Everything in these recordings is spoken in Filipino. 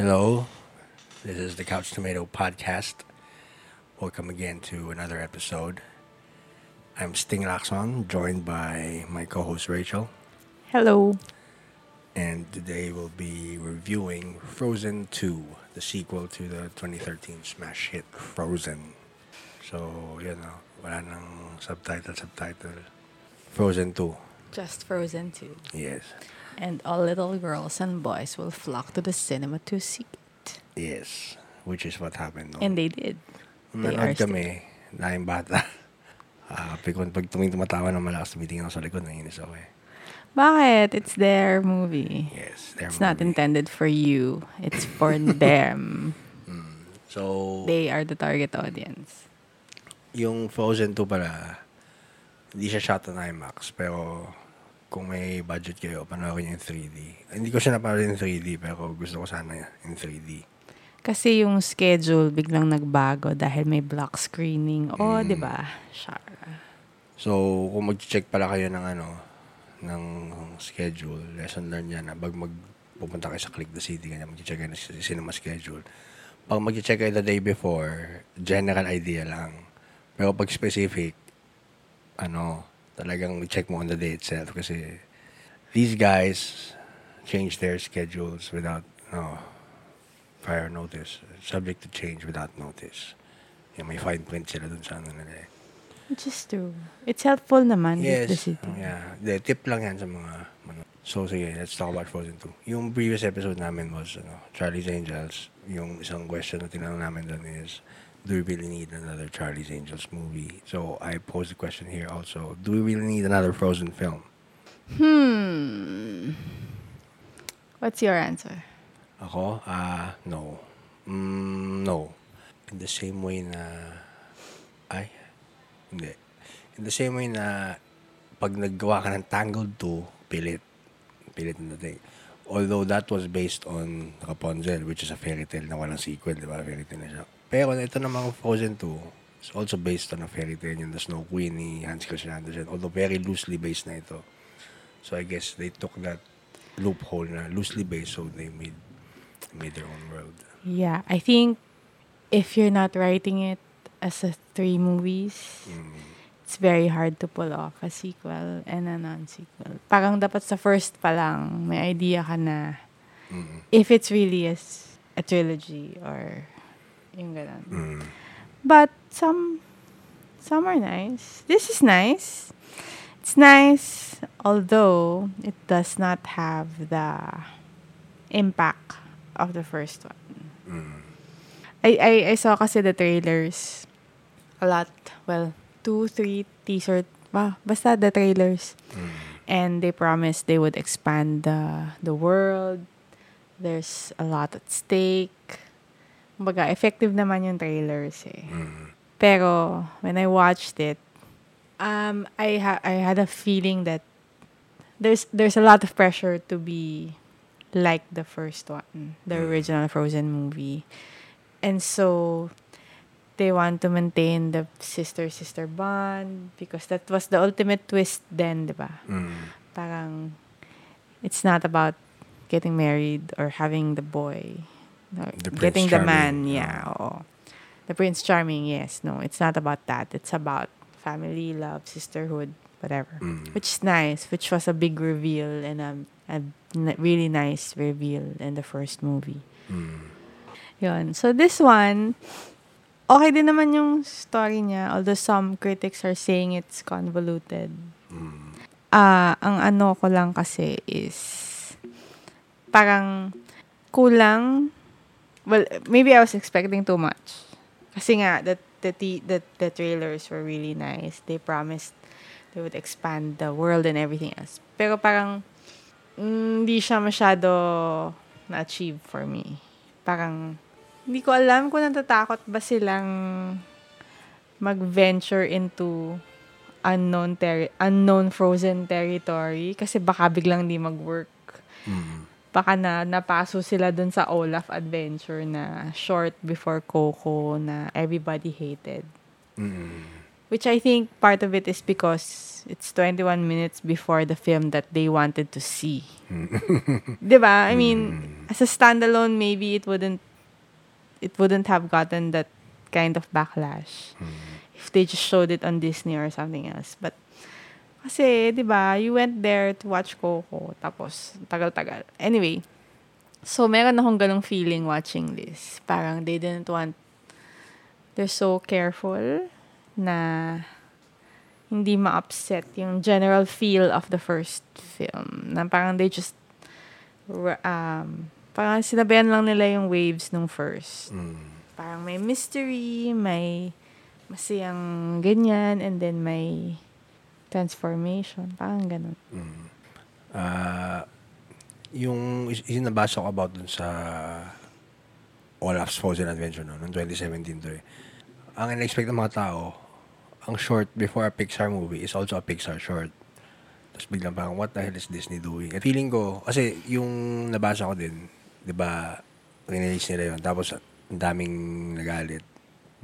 Hello, this is the Couch Tomato Podcast. Welcome again to another episode. I'm Sting Laxon, joined by my co host Rachel, Hello. and today we'll be reviewing Frozen 2, the sequel to the 2013 smash hit Frozen. So, you know, wala nang subtitle, subtitle. Frozen 2, Just Frozen 2. yes. And all little girls and boys will flock to the cinema to see it. Yes, which is what happened. No? And they did. Nanood kami, dahil bata. Ah, pag, pag tuming tumatawa ng malakas, tumitingin ako sa likod, nanginis ako eh. Bakit? It's their movie. Yes, their It's not movie. intended for you. It's for them. So, They are the target audience. yung Frozen 2 pala, hindi siya shot on IMAX, pero kung may budget kayo, panoorin in 3D. Hindi ko siya napanood in 3D, pero gusto ko sana in 3D. Kasi yung schedule biglang nagbago dahil may block screening. Oh, di ba? Sure. So, kung mag-check pala kayo ng ano, ng schedule, lesson learned yan, na pag magpupunta kayo sa Click the City, ganyan, mag-check kayo ng cinema schedule. Pag mag-check kayo the day before, general idea lang. Pero pag specific, ano, talagang check mo on the day itself kasi these guys change their schedules without, no, prior notice. Subject to change without notice. Yung may fine print sila dun sa ano nila eh. Which is true. It's helpful naman. Yes. The city. Yeah. De, tip lang yan sa mga... Ano. So, sige, let's talk about Frozen 2. Yung previous episode namin was ano, Charlie's Angels. Yung isang question na tinanong namin doon is, do we really need another Charlie's Angels movie? So, I pose the question here also. Do we really need another Frozen film? Hmm. What's your answer? Ako? Ah, no. Mm, no. In the same way na... Ay? Hindi. In the same way na pag naggawa ka ng Tangled 2, pilit. Pilit na dating. Although that was based on Rapunzel, which is a fairy tale na walang sequel, di ba? Fairy tale na siya. Pero ito namang Frozen 2, is also based on a fairy tale, yung The Snow Queen ni Hans Christian Andersen. Although very loosely based na ito. So I guess they took that loophole na loosely based, so they made made their own world. Yeah, I think if you're not writing it as a three movies, it's very hard to pull off a sequel and a non-sequel. Parang dapat sa first pa lang, may idea ka na if it's really a, a trilogy or yung ganun. Mm. But some some are nice. This is nice. It's nice, although it does not have the impact of the first one. I, I, I saw kasi the trailers a lot. Well, two, three teaser. Wow, basta the trailers. And they promised they would expand the, the world. There's a lot at stake. Kumbaga, effective naman yung trailers eh. Pero, when I watched it, um, I, ha- I had a feeling that there's there's a lot of pressure to be like the first one, the original Frozen movie. And so they want to maintain the sister-sister bond because that was the ultimate twist then, di ba? Mm. Parang it's not about getting married or having the boy. The Prince getting the Charming, man, yeah. oo. The Prince Charming, yes. No, it's not about that. It's about family, love, sisterhood, whatever. Mm. Which is nice, which was a big reveal and a, a n- really nice reveal in the first movie. Mm. Yun. So this one, okay din naman yung story niya. Although some critics are saying it's convoluted. Mm. Ah, ang ano ko lang kasi is parang kulang. Well, maybe I was expecting too much. Kasi nga the the the, the trailers were really nice. They promised they would expand the world and everything else. Pero parang mm, hindi siya masyado na-achieve for me. Parang hindi ko alam kung natatakot ba silang mag-venture into unknown ter- unknown frozen territory kasi baka biglang di mag-work. Mm. Baka na napaso sila dun sa Olaf adventure na short before Coco na everybody hated. Mm. Which I think part of it is because it's 21 minutes before the film that they wanted to see. 'Di ba? I mean, as a standalone, maybe it wouldn't it wouldn't have gotten that kind of backlash if they just showed it on Disney or something else. But kasi, 'di ba, you went there to watch Coco tapos tagal-tagal. Anyway, so meron akong ganong feeling watching this. Parang they didn't want they're so careful na hindi ma-upset yung general feel of the first film. Na parang they just um, parang sinabayan lang nila yung waves nung first. Mm. Parang may mystery, may masayang ganyan, and then may transformation. Parang ganun. Yung is- yung nabasa ko about dun sa Olaf's Frozen Adventure no, noong 2017 to eh. Ang in-expect ng mga tao, ang short before a Pixar movie is also a Pixar short. Tapos biglang parang, what the hell is Disney doing? At feeling ko, kasi yung nabasa ko din, di ba, release nila yun. Tapos, ang daming nagalit.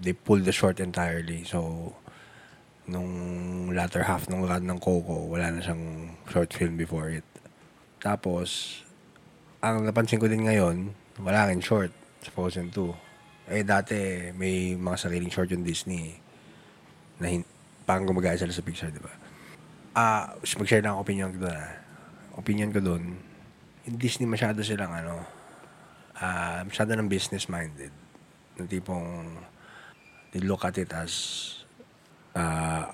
They pulled the short entirely. So, nung latter half ng run ng Coco, wala na siyang short film before it. Tapos, ang napansin ko din ngayon, wala rin short sa Frozen 2. Eh, dati, may mga sariling short yung Disney na hin- parang gumagaya sila sa Pixar, di ba? Ah, mag-share lang ako opinion ko doon. ah. Opinion ko doon, yung Disney masyado silang ano, ah, masyado ng business-minded. Na tipong, they look at it as, ah,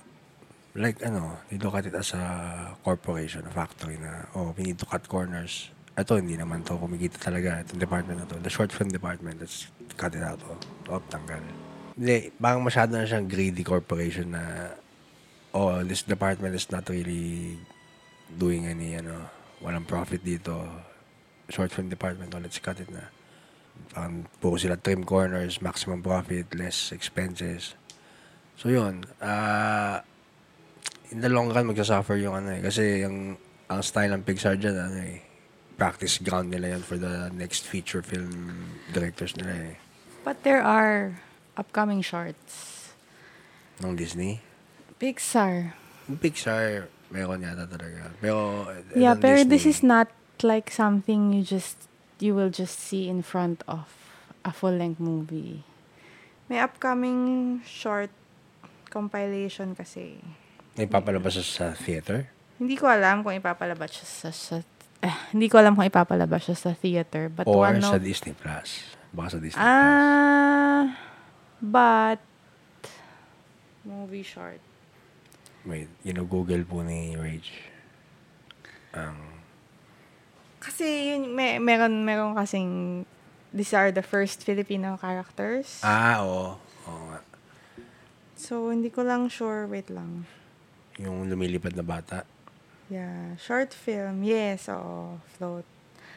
like ano, they look at it as a corporation, a factory na, oh, we need to cut corners. Ito, hindi naman to kumikita talaga. Itong department na to. The short film department, let's cut it out. Oh, oh tanggal. Hindi, parang masyado na siyang greedy corporation na, oh, this department is not really doing any, ano, walang profit dito. Short film department, oh, let's cut it na. Parang puro sila trim corners, maximum profit, less expenses. So, yun. Ah, in the long run, magsasuffer yung ano eh. Kasi yung, ang style ng Pixar dyan, ano eh, practice ground nila yan for the next feature film directors nila eh. But there are upcoming shorts. Nung Disney. Pixar. Yung Pixar, meron yata talaga. Pero, eh, Yeah, ng pero this Disney, is not like something you just you will just see in front of a full-length movie. May upcoming short compilation kasi. May papalabas siya sa theater. Hindi ko alam kung ipapalabas siya sa, sa eh, hindi ko alam kung ipapalabas siya sa theater, but or one sa of Disney Plus. Baka sa Disney Plus. Ah, but movie short. Wait, google po ni Rage. Ang, Kasi yun, may, meron, meron kasing, these are the first Filipino characters. ah, oo. Oo nga. So, hindi ko lang sure. Wait lang. Yung lumilipad na bata. Yeah. Short film. Yes, oo. Float.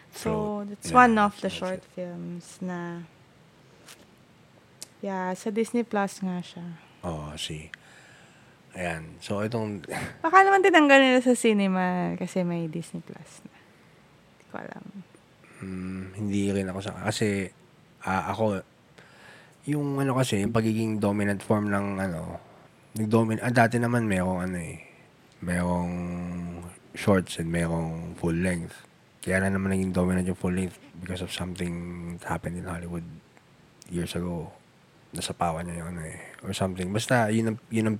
So, Float. that's Yeah, one of the short it. films na Yeah, sa Disney Plus nga siya. Oo, si. Ayan. So, itong, Baka naman tinanggal nila sa cinema kasi may Disney Plus na. Hindi ko alam. mm, hindi rin ako sa, kasi, ah, ako, yung ano kasi, yung pagiging dominant form ng ano, nag-dominant, ah, dati naman merong ano eh, merong shorts and merong full length. Kaya na naman naging dominant yung full length because of something that happened in Hollywood years ago. Nasapawan niya yung ano eh, or something. Basta, yun ang, yun ang,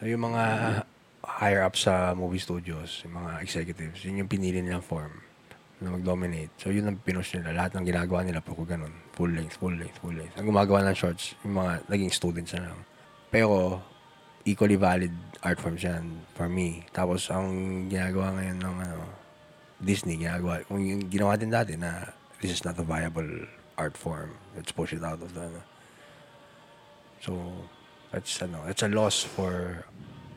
so yung mga higher up sa movie studios, yung mga executives, yun yung pinili nilang form na mag-dominate. So, yun ang pinush nila. Lahat ng ginagawa nila, puro ganun. Full length, full length, full length. Ang gumagawa ng shorts, yung mga naging students na lang. Pero, equally valid art forms yan for me. Tapos, ang ginagawa ngayon ng ano, Disney, ginagawa, kung yung ginawa din dati na this is not a viable art form. Let's push it out of the, ano. So, that's, ano, it's a loss for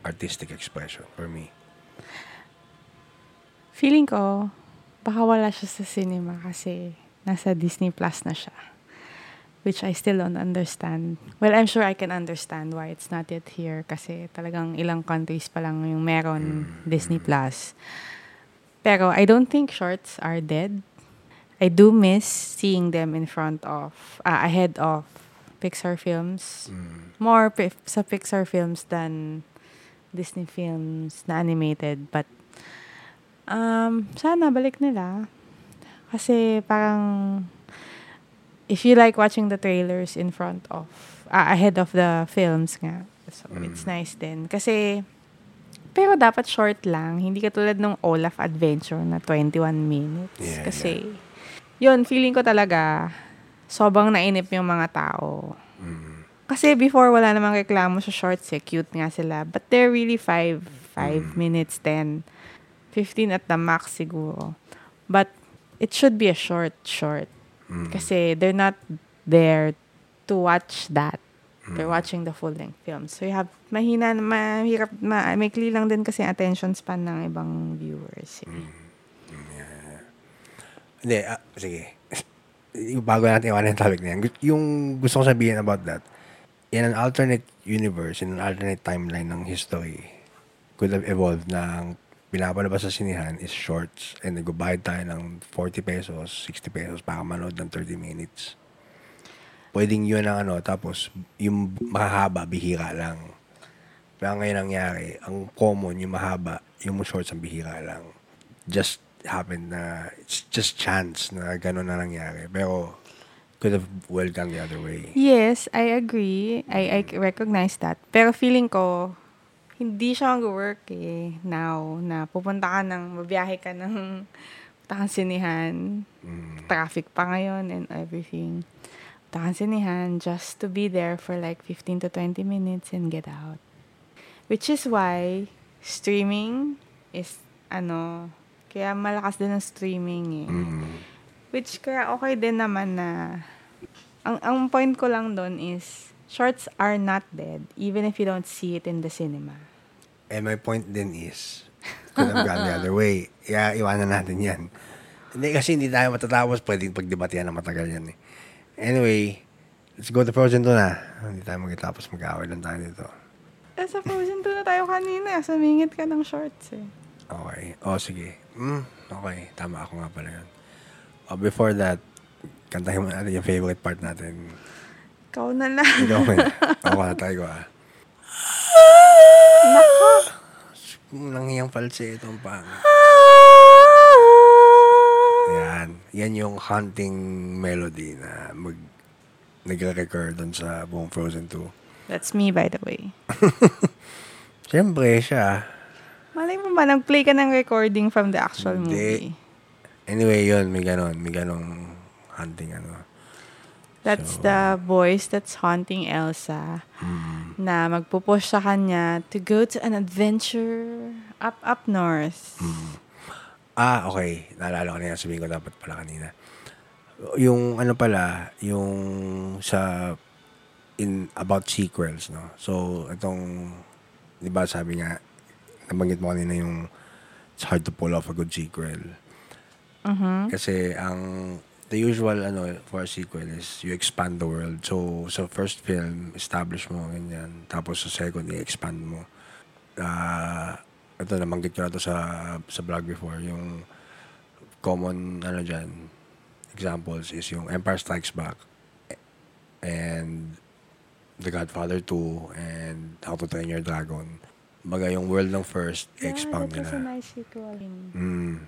artistic expression for me. Feeling ko, baka wala siya sa cinema kasi nasa Disney Plus na siya. Which I still don't understand. Well, I'm sure I can understand why it's not yet here kasi talagang ilang countries pa lang yung meron Disney Plus. Pero I don't think shorts are dead. I do miss seeing them in front of, ah, ahead of Pixar films. More pi- sa Pixar films than Disney films na animated. But Um, sana balik nila. Kasi parang if you like watching the trailers in front of ah, ahead of the films nga. So it's Mm. nice din kasi pero dapat short lang, hindi katulad ng Olaf Adventure na 21 minutes Yeah, kasi yun feeling ko talaga sobrang nainip yung mga tao. Mm. Kasi before wala namang reklamo sa shorts eh, cute nga sila. But they're really 5 5 minutes 10 15 at the max siguro. But it should be a short short. Mm. Kasi they're not there to watch that. They're watching the full-length film. So you have, mahina, mahirap, ma, maikli lang din kasi attention span ng ibang viewers. eh. Hindi, ah, sige. Bago natin iwanan yung topic na yan. Yung gusto ko sabihin about that, in an alternate universe, in an alternate timeline ng history, could have evolved ang pinapalabas sa sinihan is shorts and nagbabayad tayo ng 40 pesos, 60 pesos para manood ng 30 minutes. Pwedeng yun ang ano, tapos yung mahaba, bihira lang. Ang ngayon nangyari, ang common, yung mahaba, yung shorts ang bihira lang. Just happened na, it's just chance na gano'n na nangyari. Pero, could have well gone the other way. Yes, I agree. I, I recognize that. Pero feeling ko, hindi siya mag-work eh. Now, na pupunta ka ng, mabiyahe ka ng, punta kang sinihan, Mm. traffic pa ngayon and everything. Punta kang sinihan just to be there for like 15 to 20 minutes and get out. Which is why streaming is, ano, kaya malakas din ang streaming eh. Mm. Which kaya okay din naman na ang ang point ko lang doon is shorts are not dead even if you don't see it in the cinema. And my point din is, could have gone the other way. Kaya iwanan natin yan. Hindi kasi hindi tayo matatapos. Pwedeng pagdebatihan na matagal yan eh. Anyway, let's go to Frozen 2 na. Hindi tayo magtapos mag-away lang tayo dito. Eh, sa Frozen 2 na tayo kanina. Sumingit ka ng shorts eh. Okay. O, sige. Mm, okay. Tama ako nga pala yun. O, before that, kantahin mo natin yung favorite part natin. Ikaw na lang. Ikaw na. Ako na tayo ah. Nako. Nangyayang false itong pang. Yan. Yan yung hunting melody na mag nagre-recur doon sa buong Frozen 2. That's me by the way. Siyempre, siya. Malay mo ba, nag-play ka ng recording from the actual Hindi. movie? Anyway, yun. May ganon. May ganong hunting ano. That's So- the voice that's haunting Elsa Mm. na magpupush sa kanya to go to an adventure up up north. Ah, okay. Naalala ko na yan. Sabihin ko dapat pala kanina. Yung ano pala, yung sa in about sequels, no? So, itong, di ba sabi nga, nabanggit mo kanina yung it's hard to pull off a good sequel. Mhm. Kasi ang the usual ano for a sequel is you expand the world. So sa first film, establish mo ganyan. Tapos sa second, i-expand mo. Ah, ito nabanggit ko na to sa sa blog before, yung common ano diyan examples is yung Empire Strikes Back and The Godfather 2 and How to Train Your Dragon. Baga yung world ng first, expand that was nila. a nice sequel. Mm.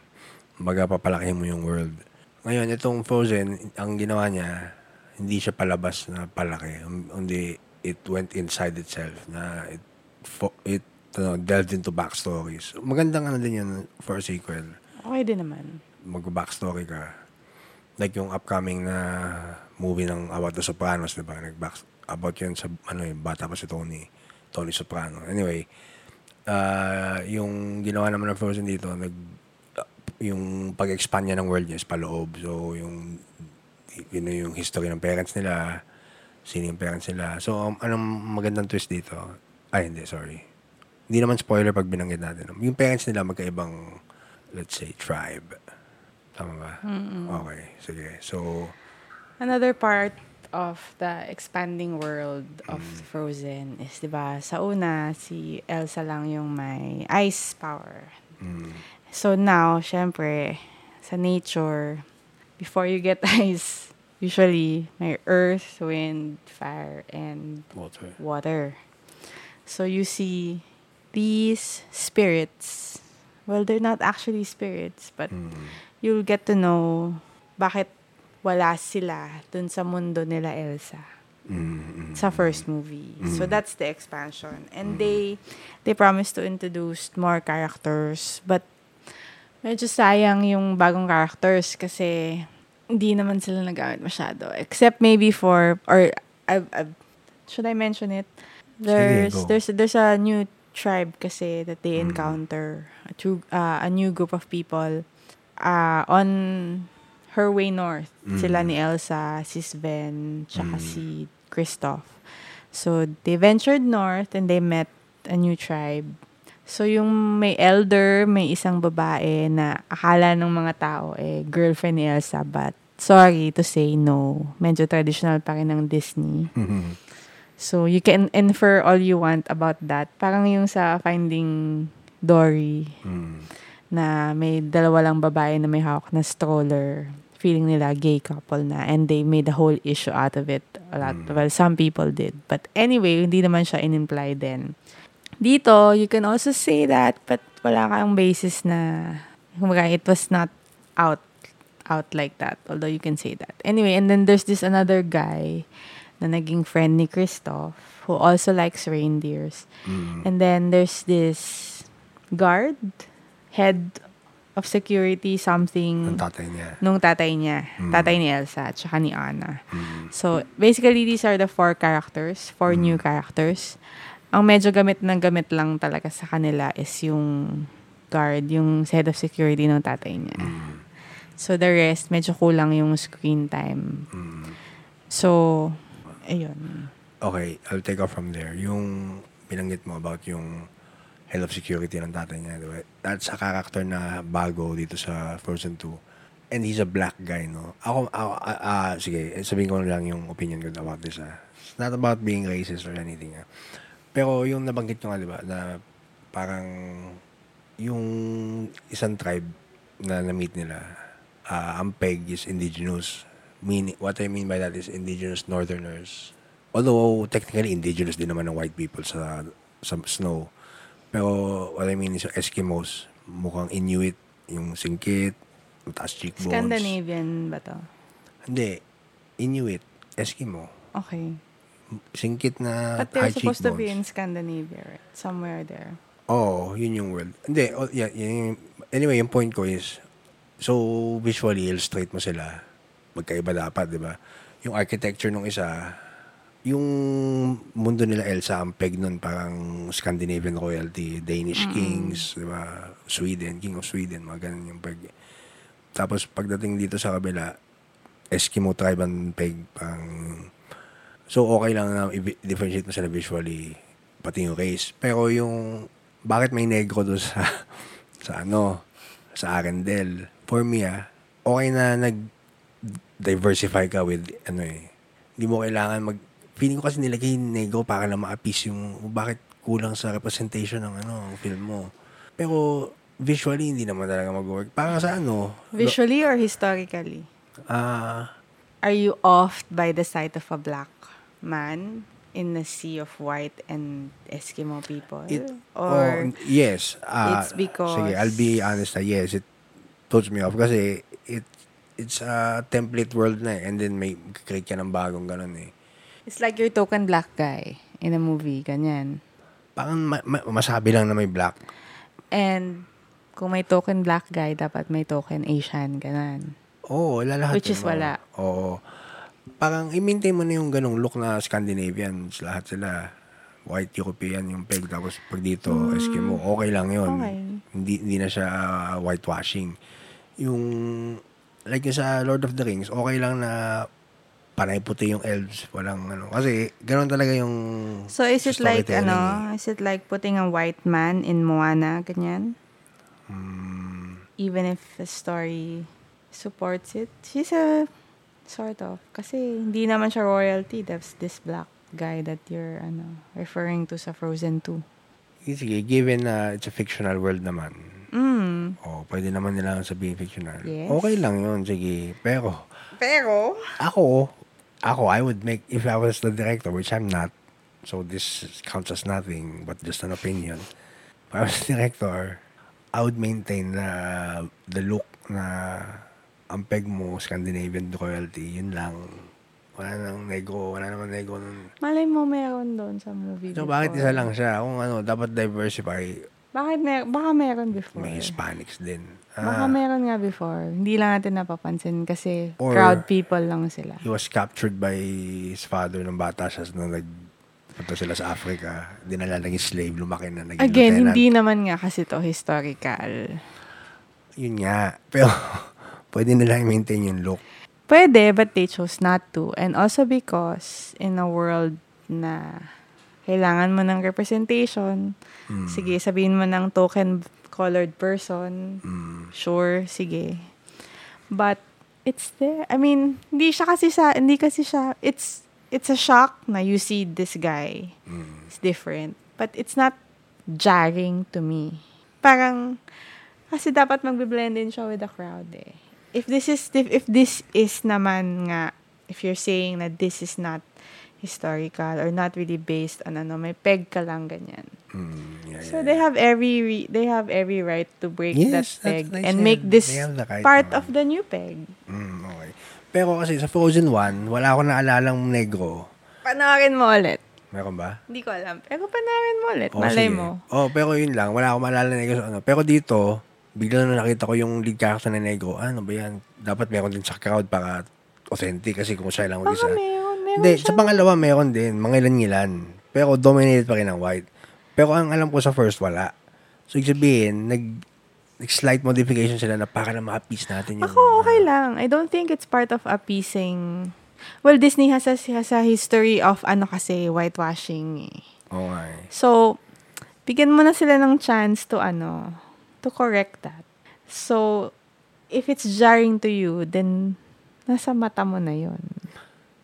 Baga papalakihin mo yung world. Ngayon, itong Frozen, ang ginawa niya, hindi siya palabas na palaki. Hindi, it went inside itself na it, fo- it ano, delved into backstories. Magandang ano din yun for a sequel. Okay din naman. Mag-backstory ka. Like yung upcoming na movie ng About the Sopranos, di ba? Nag-back, about yun sa, ano yung bata pa si Tony. Tony Soprano. Anyway, ah yung ginawa naman ng Frozen dito, nag, yung pag-expand niya ng world niya is paloob. So, yung, yun na yung history ng parents nila, sino yung parents nila. So, um, anong magandang twist dito? Ay, hindi, sorry. Hindi naman spoiler pag binanggit natin. Yung parents nila magkaibang, let's say, tribe. Tama ba? Okay, sige. So, Another part of the expanding world of Frozen is, di ba, sa una, si Elsa lang yung may ice power. mm, So now, syempre, sa nature, before you get ice, usually may earth, wind, fire, and water. water. So you see these spirits. Well, they're not actually spirits, but Mm, you'll get to know bakit wala sila dun sa mundo nila Elsa Mm, mm, sa first movie. So Mm. that's the expansion. And they they promised to introduce more characters, but medyo sayang yung bagong characters kasi hindi naman sila nagamit masyado. Except maybe for or I, I, should I mention it? There's go. there's there's a new tribe kasi that they Mm. encounter a, true, uh, a new group of people uh, on her way north. Sila Mm. ni Elsa, si Sven, tsaka Mm. si Kristoff. So, they ventured north and they met a new tribe. So, yung may elder, may isang babae na akala ng mga tao, eh, girlfriend ni Elsa. But, sorry to say no. Medyo traditional pa rin ng Disney. mm. So, you can infer all you want about that. Parang yung sa Finding Dory Mm. na may dalawa lang babae na may hawak na stroller. Feeling nila gay couple na. And they made a whole issue out of it. A lot. Mm. Well, some people did. But anyway, hindi naman siya in-imply din. Dito, you can also say that, but wala kang basis na, kumbaga, it was not out out like that. Although you can say that. Anyway, and then there's this another guy na naging friend ni Christoph who also likes reindeers. Mm. And then there's this guard, head of security, something, tatay niya. nung tatay niya. Mm. Tatay ni Elsa, at saka ni Anna. Mm. So, basically, these are the four characters, four Mm. new characters. Ang medyo gamit na gamit lang talaga sa kanila is yung guard, yung head of security ng tatay niya. Mm. So, the rest, medyo kulang yung screen time. Mm. So, ayun. Okay, I'll take off from there. Yung binanggit mo about yung head of security ng tatay niya, di ba? That's a character na bago dito sa Frozen 2. And he's a black guy, no? Ako, ako ah, ah, sige, sabihin ko lang yung opinion ko about this, ah. It's not about being racist or anything, ah. Pero yung nabanggit nyo nga, di ba, na parang yung isang tribe na na-meet nila, ah, ang peg is indigenous. Meaning, what I mean by that is indigenous northerners. Although, technically, indigenous din naman ng white people sa, sa snow. Pero, what I mean is Eskimos, mukhang Inuit, yung singkit, yung taas cheekbones. Scandinavian ba to? Hindi. Inuit, Eskimo. Okay. Singkit na But they're high supposed to be in Scandinavia, right? Somewhere there. Oo, yun yung world. Hindi, oh, yeah, yun yung- anyway, yung point ko is, so visually illustrate mo sila, magkaiba dapat, di ba? Yung architecture nung isa, yung mundo nila Elsa, ang peg nun parang Scandinavian royalty, Danish kings, di ba? Sweden, king of Sweden, mga ganun yung peg. Tapos pagdating dito sa kabila, Eskimo tribe ang peg, parang So, okay lang na i-differentiate mo sila visually, pati yung race. Pero yung, bakit may negro doon sa, sa ano, sa Arendelle? For me, ah, okay na nag-diversify ka with, ano eh, hindi mo kailangan mag, feeling ko kasi nilagay yung negro para lang ma-appease yung, bakit kulang sa representation ng ano, ng film mo. Pero, visually, hindi naman talaga mag-work. Parang sa ano, Visually or historically? ah, Are you offed by the sight of a black man in a sea of white and Eskimo people? It, or oh, yes. ah, it's because- Sige, I'll be honest na yes, it throws me off kasi it it's a template world na eh. And then may create ka ng bagong ganun eh. it's like your token black guy in a movie, ganyan. Parang ma- ma- masabi lang na may black. And kung may token black guy, dapat may token Asian, ganan. Oo, wala lahat. Which is wala. Oo. Parang i-maintain mo na yung ganung look na Scandinavians. Lahat sila. White European yung peg. Tapos pag dito, Eskimo. Okay lang yun. Okay. Hindi, hindi na siya uh, whitewashing. Yung, like yung sa Lord of the Rings, okay lang na panay puti yung elves. Walang ano. Kasi, ganun talaga yung So is it like, ano, is it like putting a white man in Moana, ganyan? Hmm. Even if the story supports it? She's a, sort of. Kasi hindi naman siya royalty. That's this black guy that you're, ano, referring to sa Frozen 2. eh, sige, given na it's a fictional world naman, Mm. oh, pwede naman nila sabihin fictional. Yes. Okay lang yun, sige. Pero, Pero, ako, ako, I would make, if I was the director, which I'm not, so this counts as nothing, but just an opinion. If I was the director, I would maintain the, the look na ang peg mo, Scandinavian royalty, yun lang. Wala nang nego, wala namang nego nun. Malay mo meron doon sa movie So, before. bakit isa lang siya? Kung ano, dapat diversify. Bakit mer- baka meron before. May Hispanics din. Baka Ah, meron nga before. Hindi lang natin napapansin kasi Or- crowd people lang sila. he was captured by his father ng bata siya nung nag punta sila sa Africa. Dinala naging slave, lumaki na naging Again, lieutenant. hindi naman nga kasi to historical. Yun nga. Pero, pwede nila i-maintain yung look. Pwede, but they chose not to. And also because in a world na kailangan mo ng representation, Mm. sige, sabihin mo ng token colored person, Mm. sure, sige. But it's there. I mean, hindi siya kasi sa hindi kasi siya it's it's a shock na you see this guy. Mm. It's different. But it's not jarring to me. Parang kasi dapat magbe-blend in siya with the crowd eh. If this is if, if this is naman nga if you're saying that this is not historical or not really based on ano, may peg ka lang ganyan. Mm. Yeah, So yeah, they yeah. have every re- they have every right to break Yes, that peg and said. make this right part naman. of the new peg. Mm, okay. Pero kasi sa Frozen 1, wala akong naalalang negro. Panoorin mo ulit. Meron ba? Hindi ko alam. Pero panoorin mo ulit. Oh, Malay sige. mo. Oh, pero yun lang. Wala akong maalala na negro sa ano. Pero dito, bigla na nakita ko yung lead character na negro. Ano ba yan? Dapat meron din sa crowd para authentic kasi kung siya lang Baka mag-isa. meron. Meron Hindi, siya. sa pangalawa meron din. Mga ilan-ilan. Pero dominated pa rin ng white. Pero ang alam ko sa first, wala. So, ibig sabihin, nag, nag-slight modification sila na para na ma-appease natin yung... Ako, okay lang. I don't think it's part of appeasing. Well, Disney has a, has a history of ano kasi, whitewashing eh. Eh. So, bigyan mo na sila ng chance to ano, to correct that. So, if it's jarring to you, then nasa mata mo na yon.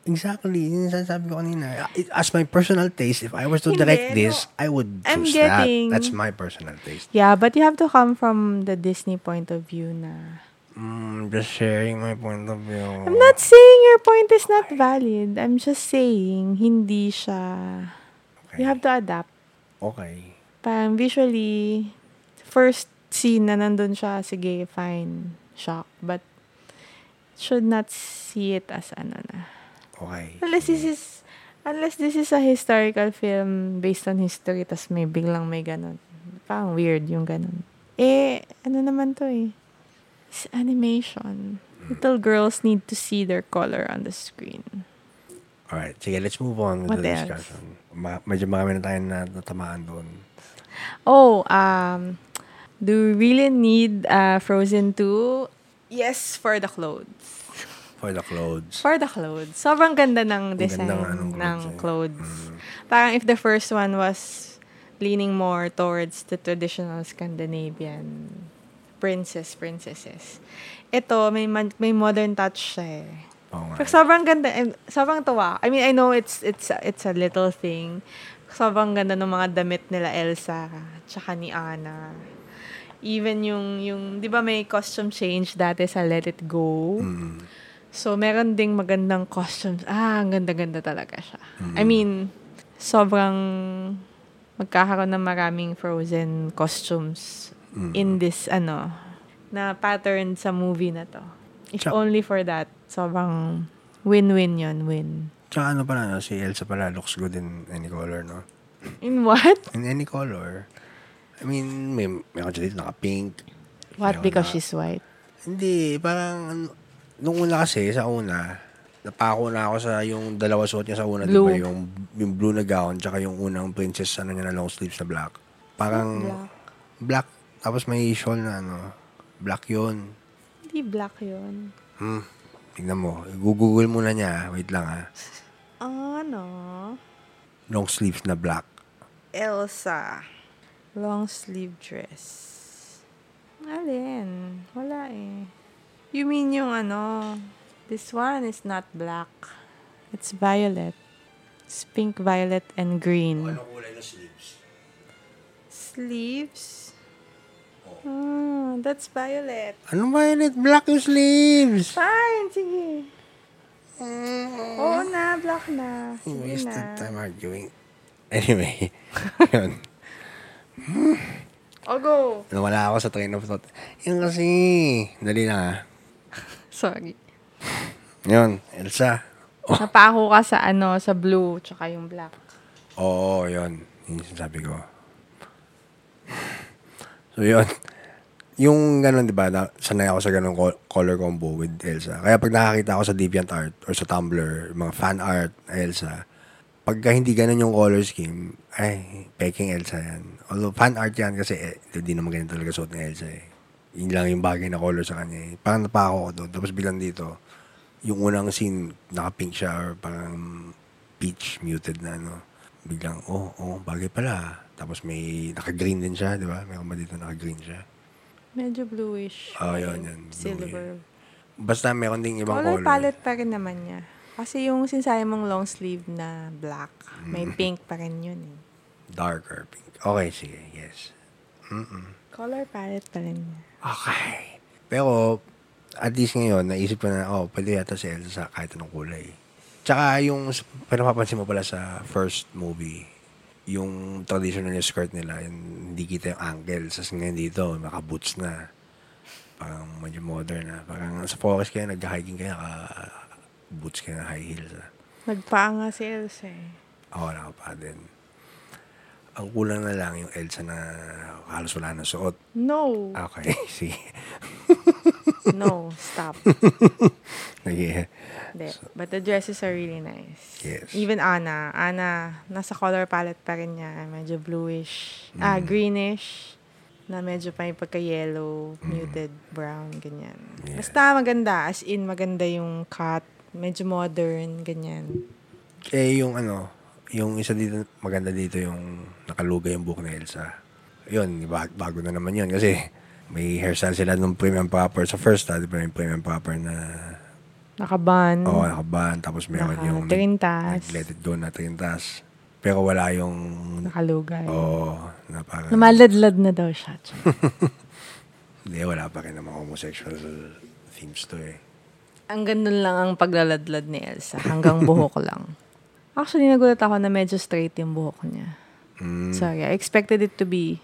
Exactly. Yun yung sinasabi ko kanina. As my personal taste, if I was to Hindi, direct this, no. I would I'm choose getting- that. That's my personal taste. Yeah, but you have to come from the Disney point of view na. Mm, just sharing my point of view. I'm not saying your point is not valid. I'm just saying hindi siya. Okay. You have to adapt. Okay. Parang visually, first scene na nandun siya, sige, fine, shock. But should not see it as ano na. Okay. Unless this is, unless this is a historical film based on history, tas may biglang may ganun. Parang weird yung ganun. Eh, ano naman to eh. It's animation. Little girls need to see their color on the screen. Alright. Sige, let's move on with What the else? discussion. Ma- medyo marami na tayo na natamaan doon. Oh, um, do we really need uh, Frozen 2? Yes, for the clothes. For the clothes. For the clothes. Sobrang ganda ng design ganda ng ng clothes eh. clothes. Parang if the first one was leaning more towards the traditional Scandinavian princess, princesses. Ito, may, may modern touch siya eh. Oo nga. Pero sobrang ganda, eh, sobrang tuwa. I mean, I know it's it's it's a little thing. Sobrang ganda ng mga damit nila Elsa, tsaka ni Anna. Even yung, yung, di ba may costume change dati sa Let It Go? Mm. So, meron ding magandang costumes. Ah, ang ganda-ganda talaga siya. I mean, sobrang magkakaroon ng maraming frozen costumes Mm. in this, ano, na pattern sa movie na to. If Tsaka- only for that, sobrang win-win yon win. Tsaka ano pala, no? si Elsa pala looks good in any color, no? In what? In any color. I mean, may, may ako dito naka-pink. What? Meron Because na- she's white? Hindi, parang, nung una kasi, sa una, napako na ako sa yung dalawa suot niya sa una, di Blue. ba? Yung, yung blue na gown, tsaka yung unang princess, ano niya na long sleeves na black. Parang, Black. black. Tapos may shawl na ano, black yun. Hindi black yun. Hmm, tignan mo. Google muna niya. Wait lang ha. Ano? Long sleeves na black. Elsa. Long sleeve dress. Alin? Wala eh. You mean yung ano? This one is not black. It's violet. It's pink, violet, and green. kulay ng sleeves? Sleeves? Ah, that's violet. Ano violet? Black yung sleeves! Fine, sige. Oo na, black na. Sige Waste na. time arguing. Anyway, yun. O go. Nawala ako sa train of thought. Yun kasi, dali na ha. Sorry. Yun, Elsa. Napako ka sa ano, sa blue, tsaka yung black. Oo, yun. Yun yung sinasabi ko. So, yun. Yung ganun, di ba, na, sanay ako sa ganun co- color combo with Elsa. Kaya pag nakakita ako sa DeviantArt or sa Tumblr, mga fan art na Elsa, pagka hindi ganun yung color scheme, ay, peking Elsa yan. Although fan art yan kasi eh, hindi naman ganun talaga suot ni Elsa eh. Yun lang yung bagay na color sa kanya eh. Parang napako ko doon. Tapos bilang dito, yung unang scene, naka-pink siya or parang peach muted na ano. Biglang, oh, oh, bagay pala. Tapos may naka-green din siya, di ba? May ba dito naka-green siya. Medyo bluish. Oh, yun, yun. Silver. Basta meron ding ibang Color color. palette pa rin naman niya. Kasi yung sinasabi mong long sleeve na black, may Mm. pink pa rin yun eh. Darker pink. Okay, sige. Yes. Color palette pa rin. Okay. Pero, at least ngayon, naisip ko na, oh, pwede yata si Elsa sa kahit anong kulay. Tsaka yung, pero mapapansin mo pala sa first movie, yung traditional yung skirt nila, yung, hindi kita yung ankle. Sa ngayon dito, naka-boots na. Parang medyo modern na. Parang sa forest kayo, nag-hiking kayo, naka-boots kayo na high heels. Ah. Nagpaa nga si Elsa eh. Oo, naka pa din. Ang kulang na lang yung Elsa na halos wala na suot. No. Okay, sige. No, stop. Sige. Hindi. But the dresses are really nice. Yes. Even Anna. Anna, nasa color palette pa rin niya. Medyo bluish. Ah, Mm. greenish. Na medyo pa yung pagka-yellow, muted brown, ganyan. Mm. Yeah. Basta maganda. As in, maganda yung cut. Medyo modern, ganyan. Eh, yung ano, yung isa dito, maganda dito yung nakalugay yung buhok ni Elsa. Yun, bag- bago na naman yun. Kasi may hairstyle sila nung premium popper. Sa first, ah, di ba yung premium popper na, Nakaban. oo, oh, nakaban. Tapos meron yung nag, Naka-trintas. let it go na trintas. Pero wala yung, Nakalugay. oo, oh, na parang, Lumaladlad na daw siya. hindi, wala pa rin namang homosexual themes to eh. Ang ganun lang ang paglaladlad ni Elsa. Hanggang buhok lang. Actually, nagulat ako na medyo straight yung buhok niya. Mm, Sorry, I expected it to be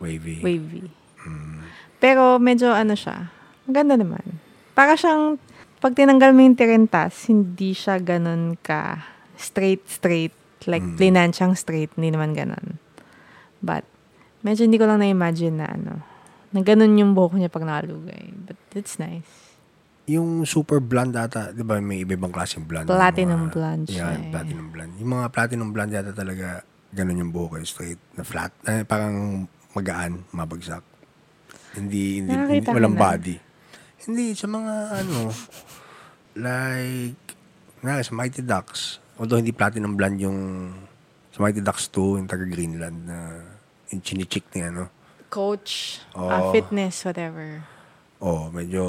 wavy. wavy. Mm, Pero medyo ano siya, ang ganda naman. Para siyang, pag tinanggal mo yung tirentas, hindi siya ganun ka straight-straight. Like, Mm. plinan siyang straight, hindi naman ganun. But, medyo hindi ko lang na-imagine na ano, na ganun yung buhok niya pag nakalugay. But it's nice. Yung super blonde ata, di ba may iba-ibang klaseng blonde? Platinum mga- blonde siya Yeah, eh. platinum blonde. Yung mga platinum blonde yata talaga, ganun yung buhok eh, straight, na flat. Eh, parang magaan, mabagsak. Hindi, hindi, hindi Nakakita ka walang na. body. Hindi, sa mga ano, like, na, sa Mighty Ducks, although hindi platinum blonde yung, sa Mighty Ducks 2, yung taga Greenland na, yung chinichik niya, ano, Coach, ah, fitness, whatever. oh, medyo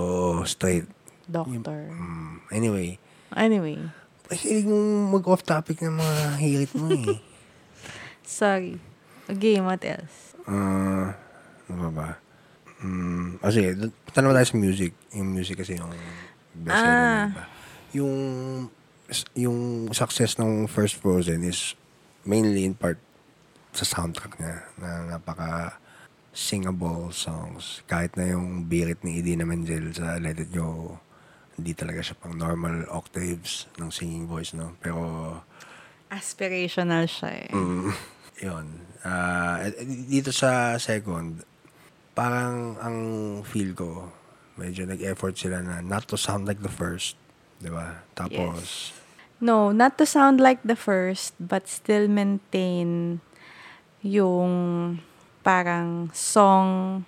straight. Doctor. Mm, anyway, Anyway, Mahilig mong mag-off topic ng mga hirit mo eh. sorry. Okay, what else? Ah, ano ba ba? Mm, ah, sige, dun- punta naman tayo sa music. Yung music kasi yung best Ah. iba. Yung, yung success ng First Frozen is mainly in part sa soundtrack niya na napaka singable songs. Kahit na yung birit ni Idina Menzel sa Let It Go, hindi talaga siya pang normal octaves ng singing voice, no? Pero Aspirational siya eh. Mm, yun. Eh, dito sa second, parang ang feel ko, medyo nag-effort sila na not to sound like the first. Di ba? Tapos, No, not to sound like the first, but still maintain yung parang song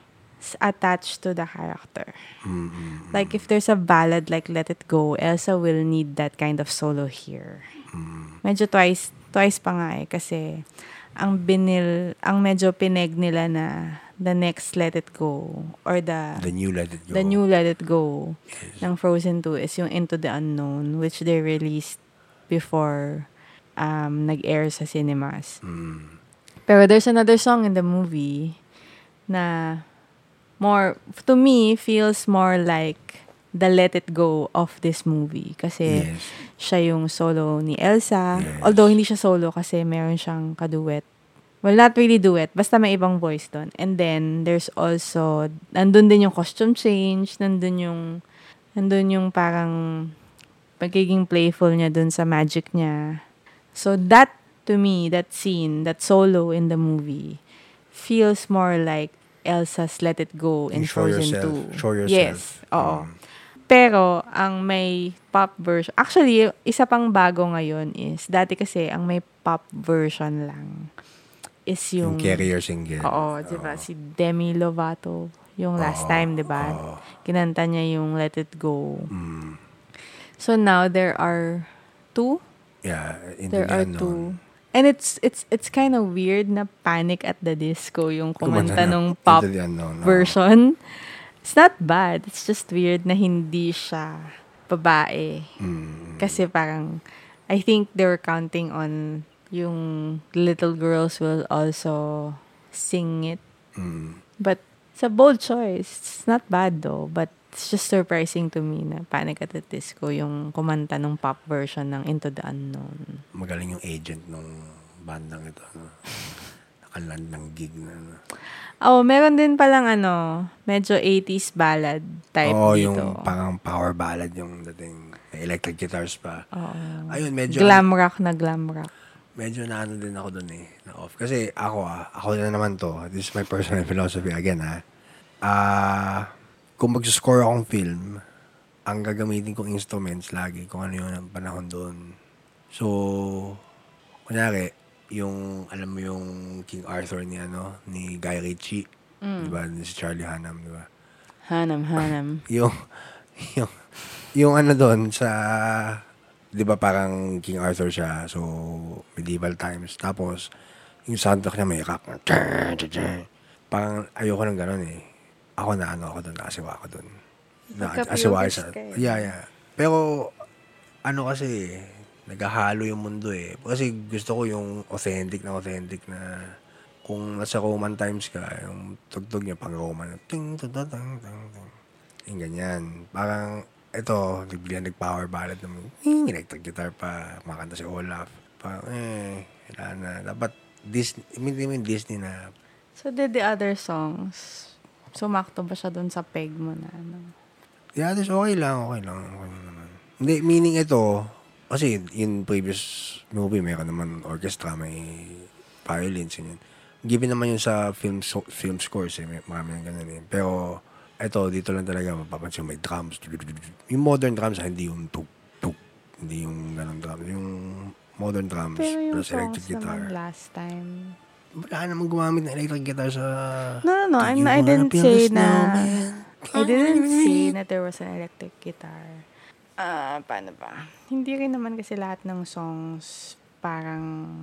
attached to the character. mm, mm, Like if there's a ballad like Let It Go, Elsa will need that kind of solo here. mm, Medyo twice, twice pa nga eh, kasi ang binil, ang medyo pineg nila na the next Let It Go or the the new Let It Go. the new Let It Go Yes. ng Frozen 2 is yung Into the Unknown which they released before um, nag-air sa cinemas. Mm, Pero there's another song in the movie na more, to me, feels more like the Let It Go of this movie. Kasi yes. siya yung solo ni Elsa. Yes. Although hindi siya solo kasi meron siyang kaduet. Well, not really duet. Basta may ibang voice doon. And then, there's also, nandun din yung costume change, nandun yung Nandun yung parang pagiging playful niya dun sa magic niya. So that, to me, that scene, that solo in the movie, feels more like Elsa's Let It Go in You show Frozen yourself. 2. Show yourself. Yes, oo. Mm. Pero, ang may pop version, actually, isa pang bago ngayon is, dati kasi, ang may pop version lang is Yung yung... carrier single. Oo, di ba? Si Demi Lovato, yung last Oo, time, di ba? oo. Kinanta niya yung Let It Go. Mm. So now, there are two Yeah, into There the are unknown. two. And it's it's it's kind of weird na Panic at the Disco yung kumanta nung pop unknown. oo. version. It's not bad. It's just weird na hindi siya babae. Mm. Kasi parang, I think they were counting on yung little girls will also sing it. Mm. But it's a bold choice. It's not bad though. But it's just surprising to me na Panic at the Disco yung kumanta nung pop version ng Into the Unknown. Magaling yung agent nung bandang ito. No? Nakaland ng gig na. No? Oh, meron din palang ano, medyo 80s ballad type Oo, dito. yung parang power ballad yung dating. Electric guitars pa. Oo. Ayun, medyo... Glam rock na glam rock. medyo na ano din ako dun eh, na off. Kasi ako ah, ako na naman to. This is my personal philosophy again ah. Ah, kung mag-score akong film, ang gagamitin kong instruments lagi kung ano yun ang panahon doon. So, kunyari, yung, alam mo yung King Arthur ni ano, ni Guy Ritchie. Di ba? Ni Si Charlie Hunnam, di ba? Hanam, hanam. yung yung yung ano doon sa 'di ba parang King Arthur siya so medieval times tapos yung soundtrack niya may rock parang ayoko ng ganun eh ako na ano ako doon nasiwa ako doon na asiwa sa yeah yeah pero ano kasi naghahalo yung mundo eh kasi gusto ko yung authentic na authentic na kung nasa Roman times ka, yung tugtog niya pang Roman. Ting, ting, ting, ting, ting. Yung ganyan. Parang, ito, bigla nag-power ballad naman. Ting, electric guitar pa. Makanta si Olaf. Parang, eh, wala na. Dapat, Disney, hindi mo yung Disney na, So, did the other songs, sumakto ba siya dun sa peg mo na ano? yeah, this okay lang, okay lang. Okay lang naman. Hindi, meaning ito, kasi in previous movie, meron naman orchestra, may violins, yun. Given naman yun sa film so, film scores, eh, may marami ng ganun eh. Pero, ito, dito lang talaga, mapapansin may drums. Yung modern drums, ah, hindi yung tuk, tuk. Hindi yung ganun drums. Yung modern drums Pero yung plus electric guitar. naman last time. Wala namang gumamit ng electric guitar sa... No, no, no. I'm, I didn't say na... I didn't say na there was an electric guitar. Ah, paano ba? Hindi rin naman kasi lahat ng songs parang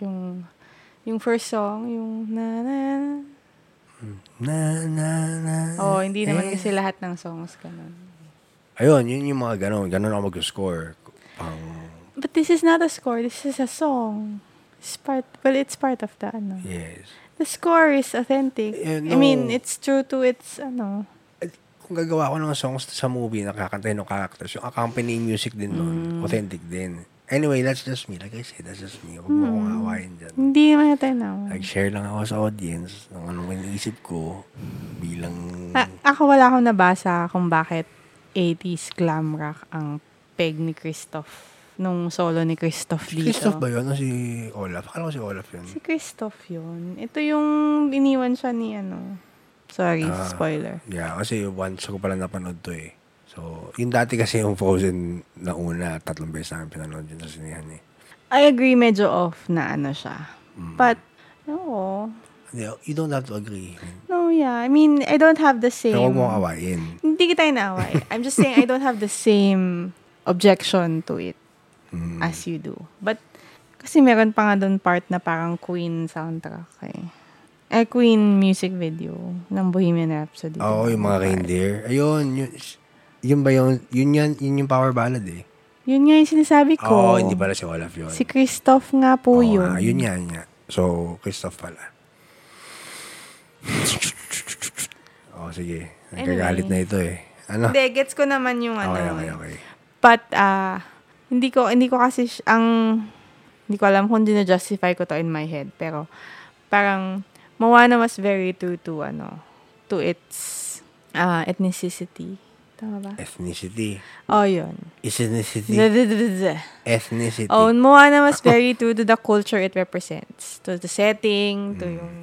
yung yung first song, yung na na Na, na, na. Oh, hindi naman eh. kasi lahat ng songs ganun. Ayun, yun yung mga ganon. Ganon ako mag-score. Pang, But this is not a score, this is a song. It's part, well, it's part of the, ano. yes. The score is authentic. Eh, I mean, it's true to its, ano. Kung gagawa ko ng songs sa movie, nakakantay ng characters, yung accompanying music din nun, Mm. authentic din. Anyway, that's just me. Like I said, that's just me. Huwag mo akong Mm. awayin dyan. Hindi naman tayo na. Nag-share lang ako sa audience ng anong iniisip ko bilang... A- ako wala akong nabasa kung bakit 80s glam rock ang peg ni Christoph. Nung solo ni Christoph Si dito. Christoph ba yun? O si Olaf? Akala ko si Olaf yun. Si Christoph yun. Ito yung iniwan siya ni ano. Sorry, Ah. spoiler. Yeah, kasi once ko pala napanood to eh. So, yung dati kasi yung Frozen na una, tatlong beses namin pinanood yun sa sinihan eh. I agree, medyo off na ano siya. Mm. But, no. You don't have to agree. No, yeah. I mean, I don't have the same... Pero huwag mo awayin. Hindi kita inaaway. I'm just saying I don't have the same objection to it Mm. as you do. But, kasi meron pa nga doon part na parang Queen soundtrack eh. Eh, Queen music video ng Bohemian Rhapsody. Oo, yung mga Part. reindeer. Ayun, yun, yun ba yung, yun yan, yun yung power ballad eh. Yun nga yung sinasabi ko. Oo, hindi pala si Olaf yun. Si Christoph nga Oo po yun. nga, yun nga, yun nga. So, Christoph pala. Oh, sige. Nagkagalit na ito eh. Ano? Hindi, gets ko naman yung ano. Okay, okay, okay. But, ah, hindi ko, hindi ko kasi, sh- ang, hindi ko alam kung justify ko to in my head. Pero, parang, Moana was very true to, ano, to its ah, ethnicity. Tama ba? Ethnicity. Oh, yun. Ethnicity. The Ethnicity. Oh, Moana was very true to the culture it represents. To the setting, to Mm. yung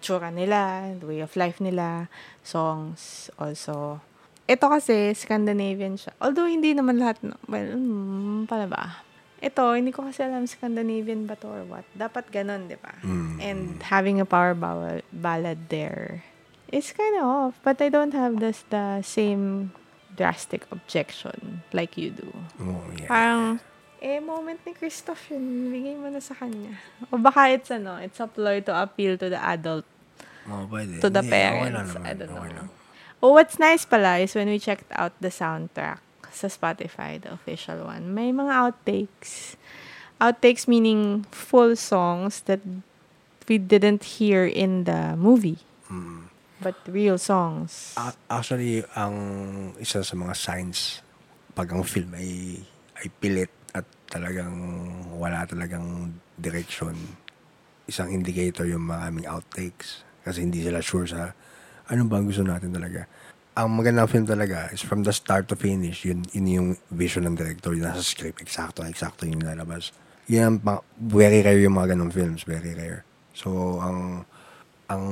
tsura nila, the way of life nila, songs also. Ito kasi, Scandinavian siya. Although, hindi naman lahat, na- well, hmm, paano ba? Ito, hindi ko kasi alam Scandinavian ba to or what. Dapat ganun, di ba? Mm. And having a power ballad, ballad there is kind of off. But I don't have this the same drastic objection like you do. Oh, yeah. Parang, eh, moment ni Christoph yun. Bigay mo na sa kanya. O baka it's ano, it's a ploy to appeal to the adult, Oh, pwede. to the Hindi, okay lang parents. naman, I don't know. okay lang. Oh, what's nice pala is when we checked out the soundtrack sa Spotify, the official one, may mga outtakes. Outtakes meaning full songs that we didn't hear in the movie. Mm. But real songs. A- Actually, ang isa sa mga signs pag ang film ay ay pilit at talagang wala talagang direction, isang indicator yung mga aming outtakes. Kasi hindi sila sure sa ano ba ang gusto natin talaga. Ang magandang film talaga is from the start to finish, yun, yun yung vision ng director, yun nasa script, eksakto, eksakto yung lalabas. Yan, ang very rare yung mga ganong films, very rare. So, ang ang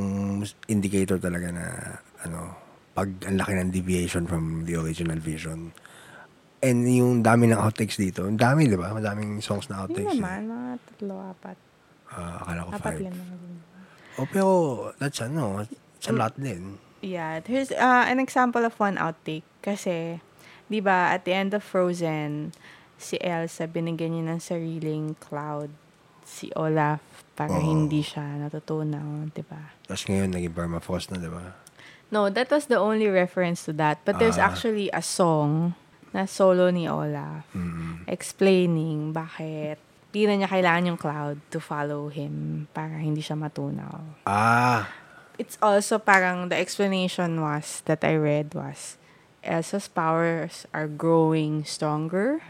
indicator talaga na ano pag ang laki ng deviation from the original vision and yung dami ng outtakes dito ang dami di ba madaming songs na Hindi outtakes eh. naman, mga tatlo, apat. Ah, akala ko Apat five lima. oh pero that's ano it's a lot din Yeah, here's uh, an example of one outtake. Kasi, di ba, at the end of Frozen, si Elsa binigyan niya ng sariling cloud si Olaf para Oo. hindi siya natutunaw, di ba? tapos ngayon naging permafrost na di ba No, that was the only reference to that. But there's Ah. actually a song na solo ni Olaf mm. explaining bakit di na niya kailangan yung cloud to follow him para hindi siya matunaw. ah it's also parang the explanation was that I read was Elsa's powers are growing stronger.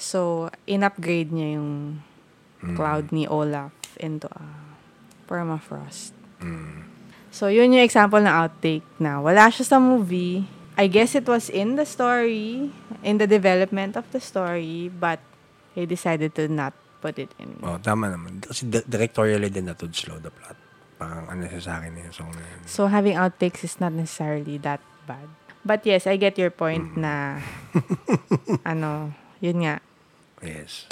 So, in-upgrade niya yung mm, cloud ni Olaf into a permafrost. mm. So, yun yung example ng outtake na wala siya sa movie. I guess it was in the story, in the development of the story, but they decided to not put it in. oh tama naman kasi di- directorially din na to slow the plot parang unnecessary na yung song na yun So having outtakes is not necessarily that bad. But yes, I get your point na ano, yun nga. Yes.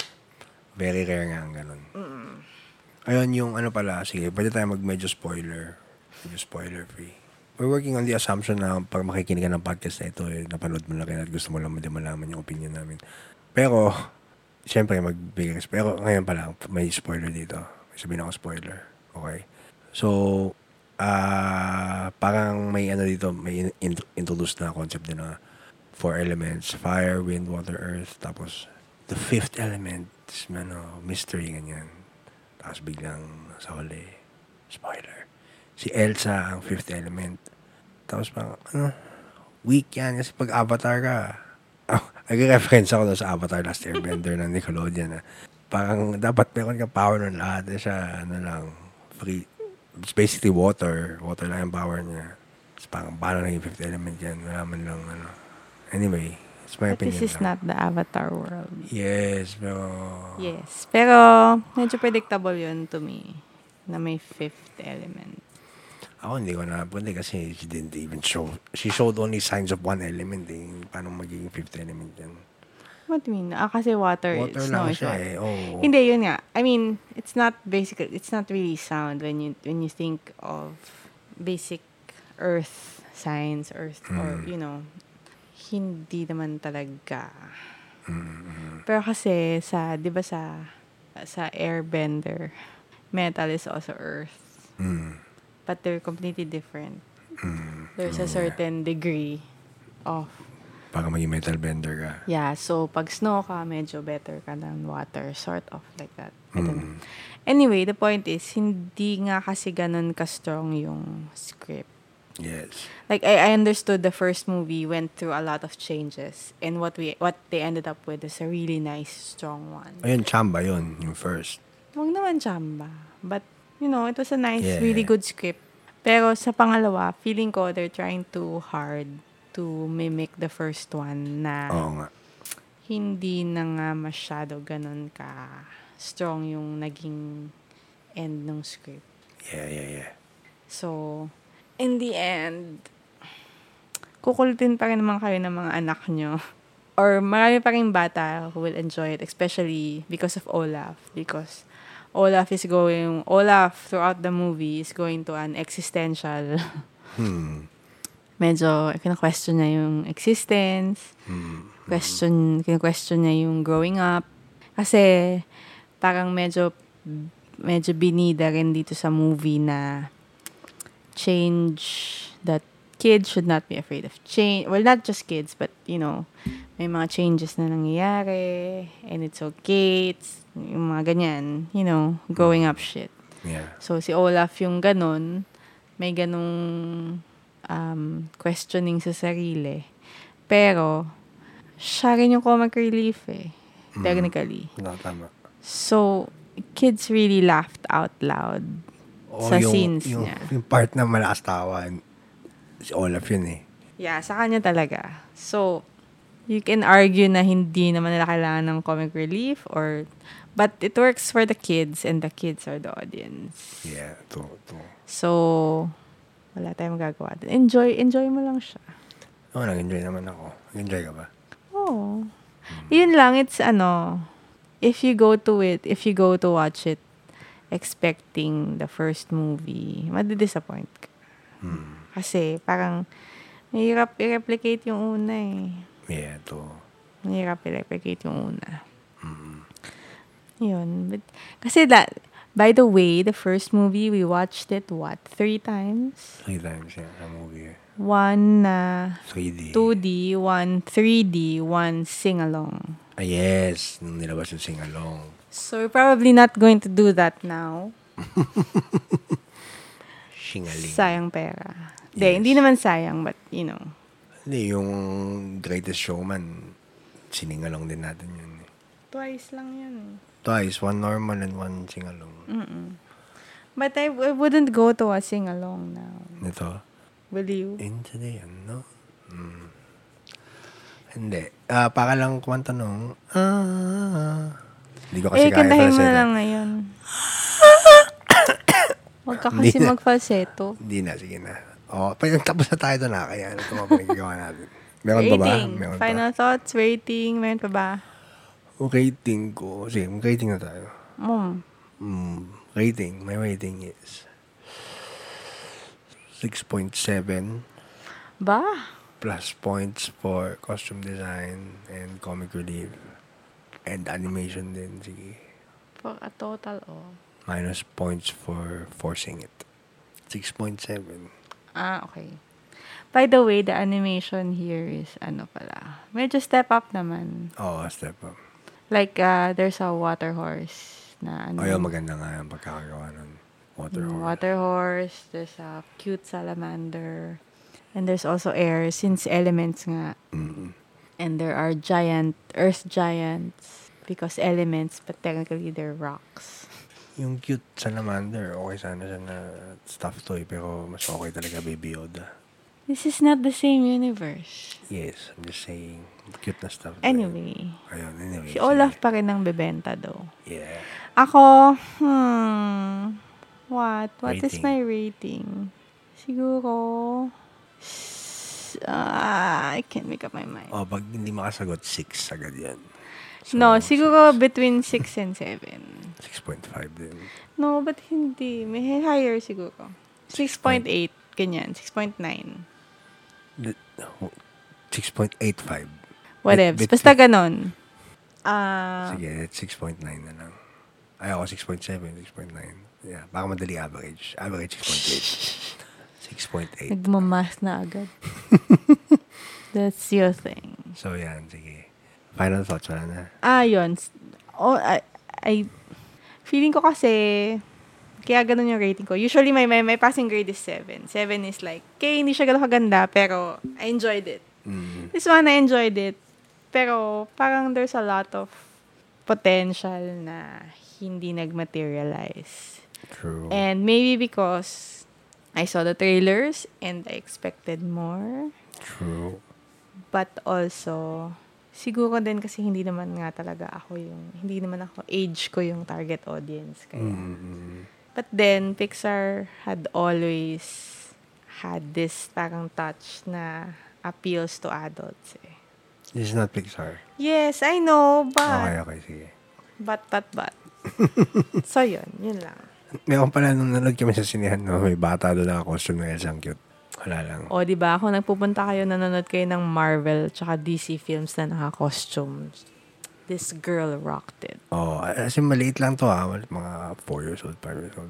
Very rare nga ang ganun. Ayun, yung ano pala, sige, pwede tayo mag medyo spoiler. Medyo spoiler free. We're working on the assumption na pag makikinig ka ng podcast na ito, eh, napanood mo na rin at gusto mo lang din malaman yung opinion namin. Pero, siyempre, magbigay. Pero ngayon pa lang, may spoiler dito. May sabihin ako spoiler. Okay? So, ah parang may ano dito, may in- introduce na concept din na four elements, fire, wind, water, earth. Tapos, the fifth element, ano, mystery, ganyan. Tapos biglang sa huli, spoiler. Si Elsa ang fifth element. Tapos parang, ano, weak yan. Kasi pag avatar ka, oh, nag-reference ako sa Avatar Last Airbender ng Nickelodeon. Na, parang dapat meron ka power ng lahat. Eh, siya, ano lang, free. It's basically water. Water lang yung power niya. Tapos parang, paano naging fifth element yan? Wala man lang, ano. Anyway, it's my But opinion this is lang. not the Avatar world. Yes, pero... Yes. Pero, medyo predictable yun to me na may fifth element. Ako hindi ko na pwede kasi she didn't even show. She showed only signs of one element eh. Paano magiging fifth element yan? What do you mean? Ah, kasi water, Water is no, siya eh. Oh. Hindi, yun nga. I mean, it's not basically, it's not really sound when you when you think of basic earth science, earth, or, Mm. you know, hindi naman talaga. Mm, Pero kasi sa, di ba sa, sa airbender, metal is also earth. mm, But they're completely different. mm. There's a certain degree of Baka maging metal bender ka. Yeah, so pag snow ka, medyo better ka than water. Sort of like that. I. Mm. Anyway, the point is, hindi nga kasi ganun ka-strong yung script. Yes. Like, I, I understood the first movie went through a lot of changes. And what we what they ended up with is a really nice, strong one. Ayun, Chamba yun, yung first. Huwag naman chamba. But, you know, it was a nice, Yeah. really good script. Pero sa pangalawa, feeling ko they're trying too hard to mimic the first one na Oo nga. hindi na nga masyado ganun ka strong yung naging end ng script. Yeah, yeah, yeah. So, in the end, kukulitin pa rin naman kayo ng mga anak nyo. Or marami pa rin bata who will enjoy it, especially because of Olaf. Because Olaf is going, Olaf throughout the movie is going to an existential, Hmm. Medyo kina-question niya yung existence, Hmm. question, kina-question niya yung growing up. Kasi parang medyo medyo binida rin dito sa movie na change that kids should not be afraid of change. Well, not just kids, but, you know, may mga changes na nangyayari and it's okay. It's, yung mga ganyan, you know, growing up shit. Yeah. So, si Olaf yung ganun, may ganung um, questioning sa sarili. Pero, siya rin yung comic relief eh, technically. No, tama. So, kids really laughed out loud. O Sa yung, scenes yung, niya. Yung part na malakas tawan, si Olaf yun eh. Yeah, sa kanya talaga. So, you can argue na hindi naman nila kailangan ng comic relief or but it works for the kids and the kids are the audience. Yeah, to, to. So, wala tayong magagawa. Enjoy, enjoy mo lang siya. Oo, nag-enjoy naman ako. Nag-enjoy ka ba? Oh. Yun lang, it's ano, if you go to it, if you go to watch it expecting the first movie, madidisappoint ka. Hmm. Kasi parang mahirap i-replicate yung una eh. Yeah, to. Mahirap i-replicate yung una. Mm. Yun. But, kasi that, by the way, the first movie, we watched it, what, three times? Three times yan, ang movie. One na 3D. 2D, one 3D, one sing-along. Ah, yes. Nung nilabas yung sing-along. So, we're probably not going to do that now. Shingaling. Sayang pera. Yes. hindi naman sayang, but, you know. Hindi, yung Greatest Showman, siningalong din natin yun. eh. Twice lang yun. Twice, one normal and one singalong. Mm-mm. But I, I wouldn't go to a sing-along now. Ito, Will you? Into the unknown. Mm. Hindi. Ah, para lang kung tanong, ah, hindi ko kasi Eh, kaya kantahin mo na lang ngayon. Huwag ka kasi mag-falsetto. Hindi na, sige na. Oh, pa tapos na tayo doon na, kaya ano ito mga pinagagawa natin. Meron pa ba? Rating. Meron Final thoughts, rating, meron pa ba? Rating ko, sige, rating na tayo. Mm. Mm, rating, my rating is 6.7 Ba? plus points for costume design and comic relief and animation din, sige. For a total of... Minus points for forcing it. 6.7. Ah, okay. By the way, the animation here is ano pala. Medyo step up naman. Oo, oh, step up. Like, uh, there's a water horse na ano. Oh, yun, maganda nga yung pagkakagawa ng water horse. Water horse. There's a cute salamander. And there's also air, since elements nga. Mm. And there are giant, earth giants. Because elements, but technically they're rocks. Yung cute salamander, okay sana siya na stuffed toy, pero mas okay talaga Baby Yoda. This is not the same universe. Yes, I'm just saying. Cute na stuffed toy. Anyway, Ayun, anyway. si. Olaf pa rin ang bebenta though. Yeah. Ako, hmm, what? What is Rating. my rating? Siguro, ah, I can't make up my mind. Oh, pag hindi makasagot, 6 agad yan. So, no, siguro between 6 and 7. 6.5 din. No, but hindi. May higher siguro. 6.8, ganyan. 6.9. Li- oh, 6.85. Whatever. Bit- bit- Basta ganon. Ah, Sige, let's 6.9 na lang. Ay, ako 6.7, 6.9. Yeah, baka madali average. Average 6.8. 6.8. nagmamas na agad. That's your thing. So, yan, sige. Final thoughts, wala na. Ah, yun. Oh, I, I, feeling ko kasi, kaya ganun yung rating ko. Usually, my, my, my passing grade is 7. 7 is like, okay, hindi siya ganun kaganda, pero I enjoyed it. Mm. This one, I enjoyed it. Pero, parang there's a lot of potential na hindi nagmaterialize. True. And maybe because I saw the trailers and I expected more. True. But also, siguro din kasi hindi naman nga talaga ako yung, hindi naman ako, age ko yung target audience. Kaya. Mm. But then, Pixar had always had this parang touch na appeals to adults eh. This is not Pixar. Yes, I know, but, Okay, okay, sige. but, but, but. so, yun, yun lang. Meron pala nung nanood kami sa sinihan, no, may bata doon na costume na Elsa, ang cute. Wala lang. O, di ba? Kung nagpupunta kayo, nanonood kayo ng Marvel tsaka DC films na naka-costumes. This girl rocked it. Oh, as in, maliit lang to ha. Mal- Mga 4 years old, 5 years old.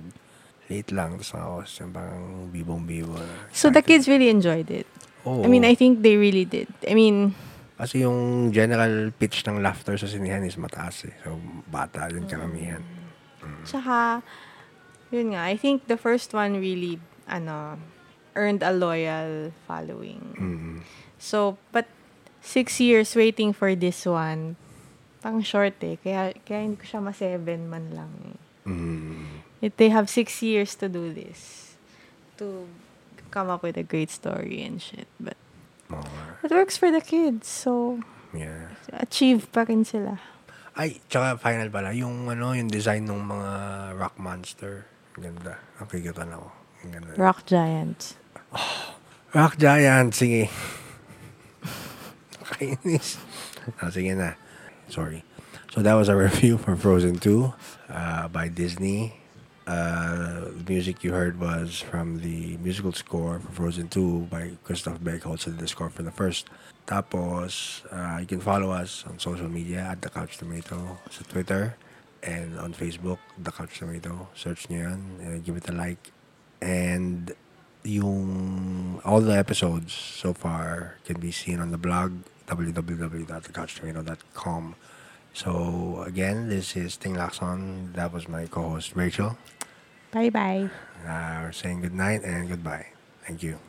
Late lang. Tapos ako, costume, parang bibong-bibo. So, the kids really enjoyed it. Oo. I mean, I think they really did. I mean, Kasi yung general pitch ng laughter sa sinihan is mataas eh. So, bata yung karamihan. tsaka, yun nga, I think the first one really, ano, earned a loyal following. Mm. So, but six years waiting for this one, pang short eh. Kaya, kaya hindi ko siya ma-seven man lang eh. Mm. It, they have six years to do this. To come up with a great story and shit. But Nga. it works for the kids. So, Yeah. achieve pa rin sila. Ay, tsaka final pala, yung ano, yung design ng mga rock monster. Ang ganda. Nakikita ako. Ang ganda. Rock Giant. Rock Giant, sige. Kainis. oh, sige na. Sorry. So that was a review for Frozen 2 uh, by Disney. Uh, the music you heard was from the musical score for Frozen 2 by Christoph Beck, also did the score for the first. Tapos, uh, you can follow us on social media at The Couch Tomato sa Twitter and on Facebook, The Couch Tomato. Search nyo yan and give it a like. And yung all the episodes so far can be seen on the blog www.thecouchtomato.com. So again, this is Ting Lakson. That was my co-host Rachel. Bye-bye. Uh, we're saying good night and goodbye. Thank you.